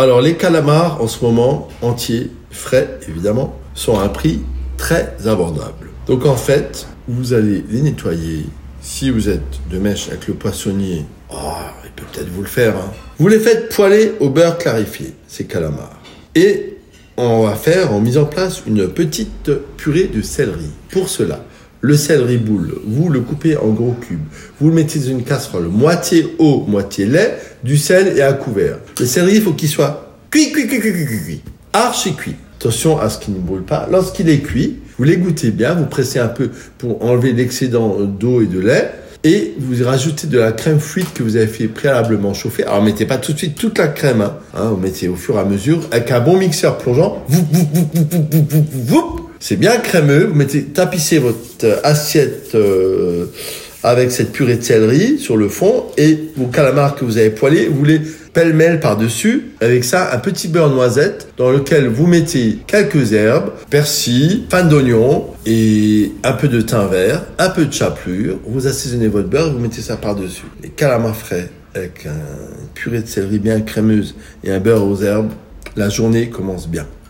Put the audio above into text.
Alors les calamars en ce moment, entiers, frais évidemment, sont à un prix très abordable. Donc en fait, vous allez les nettoyer. Si vous êtes de mèche avec le poissonnier, oh, il peut peut-être vous le faire. hein. Vous les faites poêler au beurre clarifié, ces calamars. Et on va faire en mise en place une petite purée de céleri. Pour cela, le céleri boule, vous le coupez en gros cubes, vous le mettez dans une casserole, moitié eau, moitié lait, du sel et à couvert. Le céleri, il faut qu'il soit cuit, cuit, cuit, cuit, cuit, cuit, archi cuit. Attention à ce qu'il ne brûle pas. Lorsqu'il est cuit, vous l'égouttez bien, vous pressez un peu pour enlever l'excédent d'eau et de lait, et vous rajoutez de la crème fluide que vous avez fait préalablement chauffer. Alors mettez pas tout de suite toute la crème, hein. hein vous mettez au fur et à mesure avec un bon mixeur plongeant. C'est bien crémeux. Vous mettez, tapissez votre euh, assiette euh, avec cette purée de céleri sur le fond et vos calamars que vous avez poêlés, vous les pêle-mêle par-dessus. Avec ça, un petit beurre noisette dans lequel vous mettez quelques herbes, persil, fin d'oignon et un peu de thym vert, un peu de chapelure. Vous assaisonnez votre beurre et vous mettez ça par-dessus. Les calamars frais avec une purée de céleri bien crémeuse et un beurre aux herbes, la journée commence bien.